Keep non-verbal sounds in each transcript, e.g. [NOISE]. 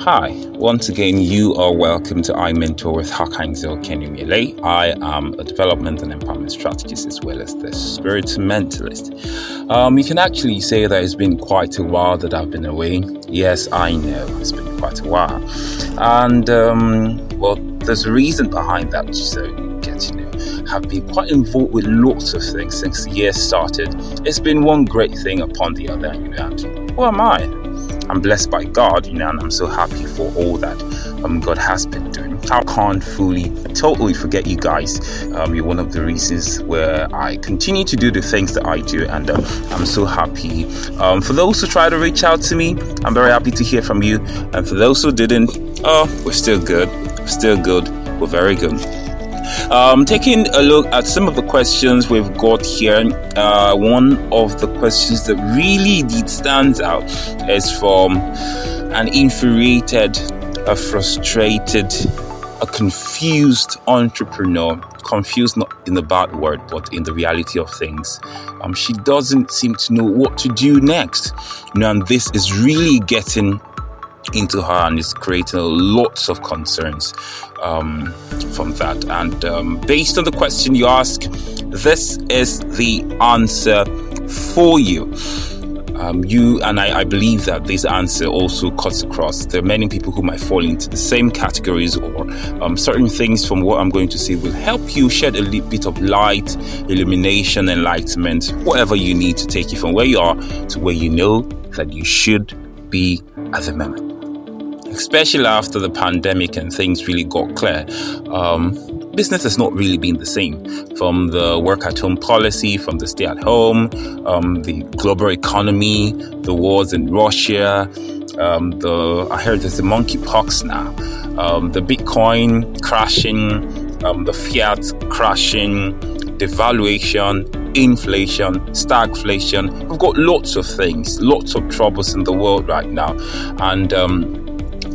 Hi, once again, you are welcome to I Mentor with Hakangzel Kenumile. I am a development and empowerment strategist as well as the spirit mentalist. Um, you can actually say that it's been quite a while that I've been away. Yes, I know, it's been quite a while. And, um, well, there's a reason behind that, so you get to know. Have been quite involved with lots of things since the year started. It's been one great thing upon the other, you know, and who am I? I'm blessed by God, you know, and I'm so happy for all that um, God has been doing. I can't fully, totally forget you guys. Um, you're one of the reasons where I continue to do the things that I do, and um, I'm so happy. Um, for those who try to reach out to me, I'm very happy to hear from you. And for those who didn't, oh, we're still good. We're still good. We're very good. Um, taking a look at some of the questions we've got here, uh, one of the questions that really did stands out is from an infuriated, a frustrated, a confused entrepreneur. Confused not in the bad word, but in the reality of things. Um, she doesn't seem to know what to do next. And this is really getting into her and is creating lots of concerns um, from that. And um, based on the question you ask, this is the answer for you. Um, you and I, I, believe that this answer also cuts across. There are many people who might fall into the same categories, or um, certain things from what I'm going to say will help you shed a little bit of light, illumination, enlightenment, whatever you need to take you from where you are to where you know that you should be at the moment especially after the pandemic and things really got clear. Um, business has not really been the same from the work at home policy, from the stay at home, um, the global economy, the wars in Russia. Um, the I heard there's the monkeypox now, um, the Bitcoin crashing, um, the fiat crashing, devaluation, inflation, stagflation. We've got lots of things, lots of troubles in the world right now, and um,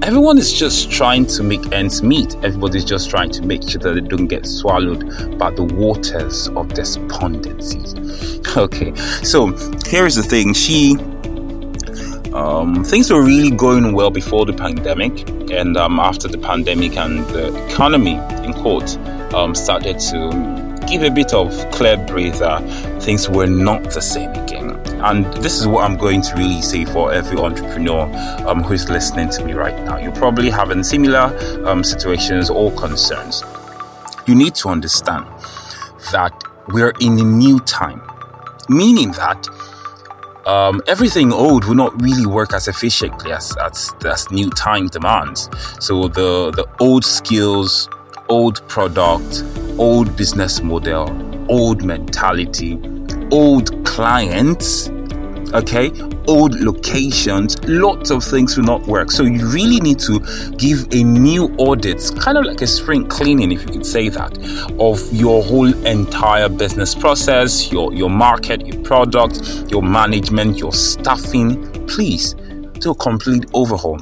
everyone is just trying to make ends meet. Everybody's just trying to make sure that they don't get swallowed by the waters of despondency. [LAUGHS] Okay, so here's the thing. She um, things were really going well before the pandemic, and um, after the pandemic and the economy, in quote, um, started to give a bit of clear breather, things were not the same again. And this is what I'm going to really say for every entrepreneur um, who is listening to me right now. You're probably having similar um, situations or concerns. You need to understand that we're in a new time, meaning that um, everything old will not really work as efficiently as, as, as new time demands. So the, the old skills, old product, old business model, old mentality, old clients okay? Old locations lots of things will not work. So you really need to give a new audit kind of like a spring cleaning if you could say that of your whole entire business process your your market your product your management your staffing. Please do a complete overhaul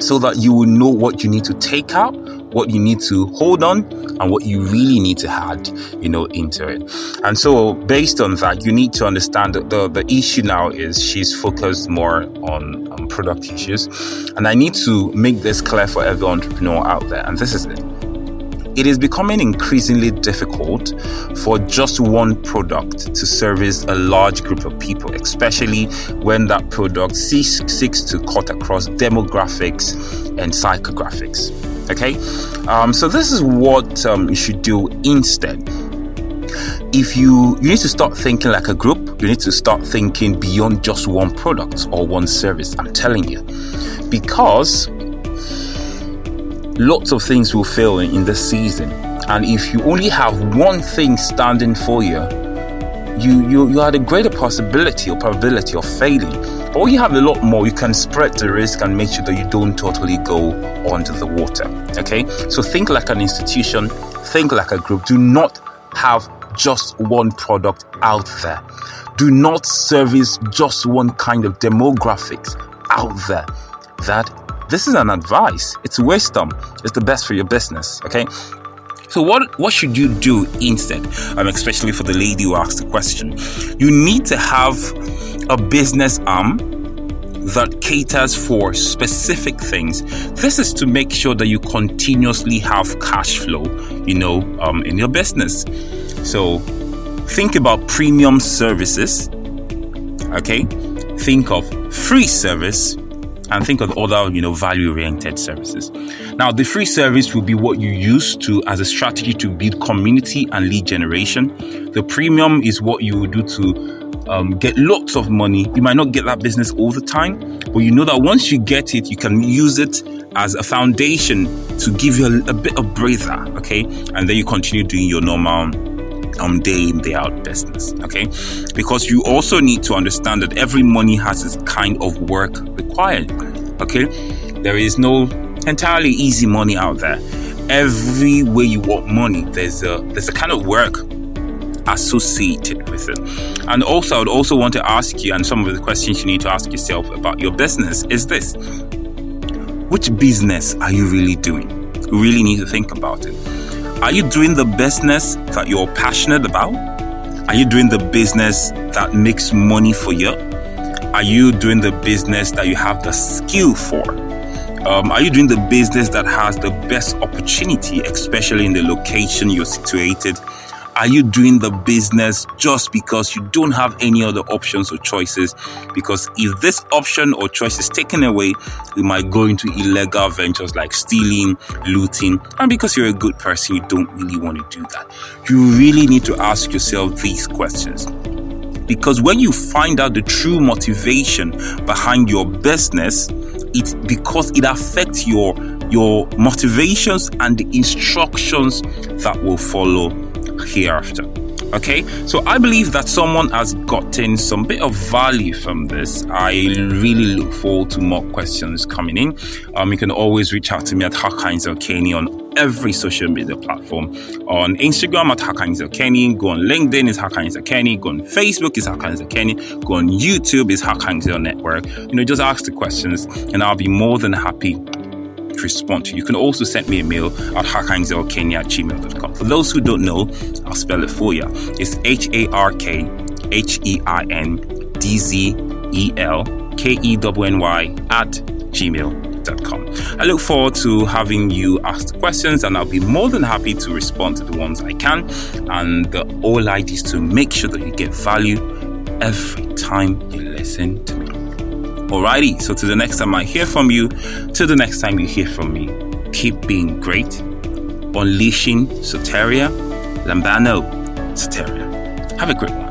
so that you will know what you need to take out what you need to hold on and what you really need to add, you know, into it. And so based on that, you need to understand that the, the issue now is she's focused more on, on product issues. And I need to make this clear for every entrepreneur out there. And this is it it is becoming increasingly difficult for just one product to service a large group of people, especially when that product seeks, seeks to cut across demographics and psychographics. Okay, um, so this is what um, you should do instead. If you you need to start thinking like a group, you need to start thinking beyond just one product or one service. I'm telling you, because lots of things will fail in, in this season, and if you only have one thing standing for you, you you you had a greater possibility or probability of failing or you have a lot more, you can spread the risk and make sure that you don't totally go under the water. Okay, so think like an institution, think like a group. Do not have just one product out there. Do not service just one kind of demographics out there. That this is an advice. It's wisdom. It's the best for your business. Okay. So what what should you do instead? Um, especially for the lady who asked the question, you need to have a business arm that caters for specific things. This is to make sure that you continuously have cash flow, you know, um, in your business. So think about premium services. Okay, think of free service and think of other, you know, value-oriented services. Now, the free service will be what you use to as a strategy to build community and lead generation. The premium is what you will do to um, get lots of money. You might not get that business all the time, but you know that once you get it, you can use it as a foundation to give you a, a bit of breather, okay? And then you continue doing your normal um, day in, day out business. Okay. Because you also need to understand that every money has its kind of work required. Okay. There is no entirely easy money out there. Every way you want money, there's a there's a kind of work associated with it. And also, I would also want to ask you, and some of the questions you need to ask yourself about your business is this Which business are you really doing? You really need to think about it. Are you doing the business that you're passionate about? Are you doing the business that makes money for you? Are you doing the business that you have the skill for? Um, are you doing the business that has the best opportunity, especially in the location you're situated? Are you doing the business just because you don't have any other options or choices? Because if this option or choice is taken away, you might go into illegal ventures like stealing, looting, and because you're a good person, you don't really want to do that. You really need to ask yourself these questions. Because when you find out the true motivation behind your business, it's because it affects your your motivations and the instructions that will follow hereafter. Okay, so I believe that someone has gotten some bit of value from this. I really look forward to more questions coming in. Um, you can always reach out to me at Kenny on every social media platform. On Instagram at Kenny, go on LinkedIn is Kenny, go on Facebook is Kenny, go on YouTube is Hakanzo Network. You know, just ask the questions and I'll be more than happy respond to. You can also send me a mail at harkangzelkenya at gmail.com. For those who don't know, I'll spell it for you. It's H A R K H E I N D Z E L K E W N Y at gmail.com. I look forward to having you ask questions and I'll be more than happy to respond to the ones I can. And the whole idea is to make sure that you get value every time you listen. Alrighty, so to the next time I hear from you, to the next time you hear from me, keep being great, unleashing Soteria, Lambano Soteria. Have a great one.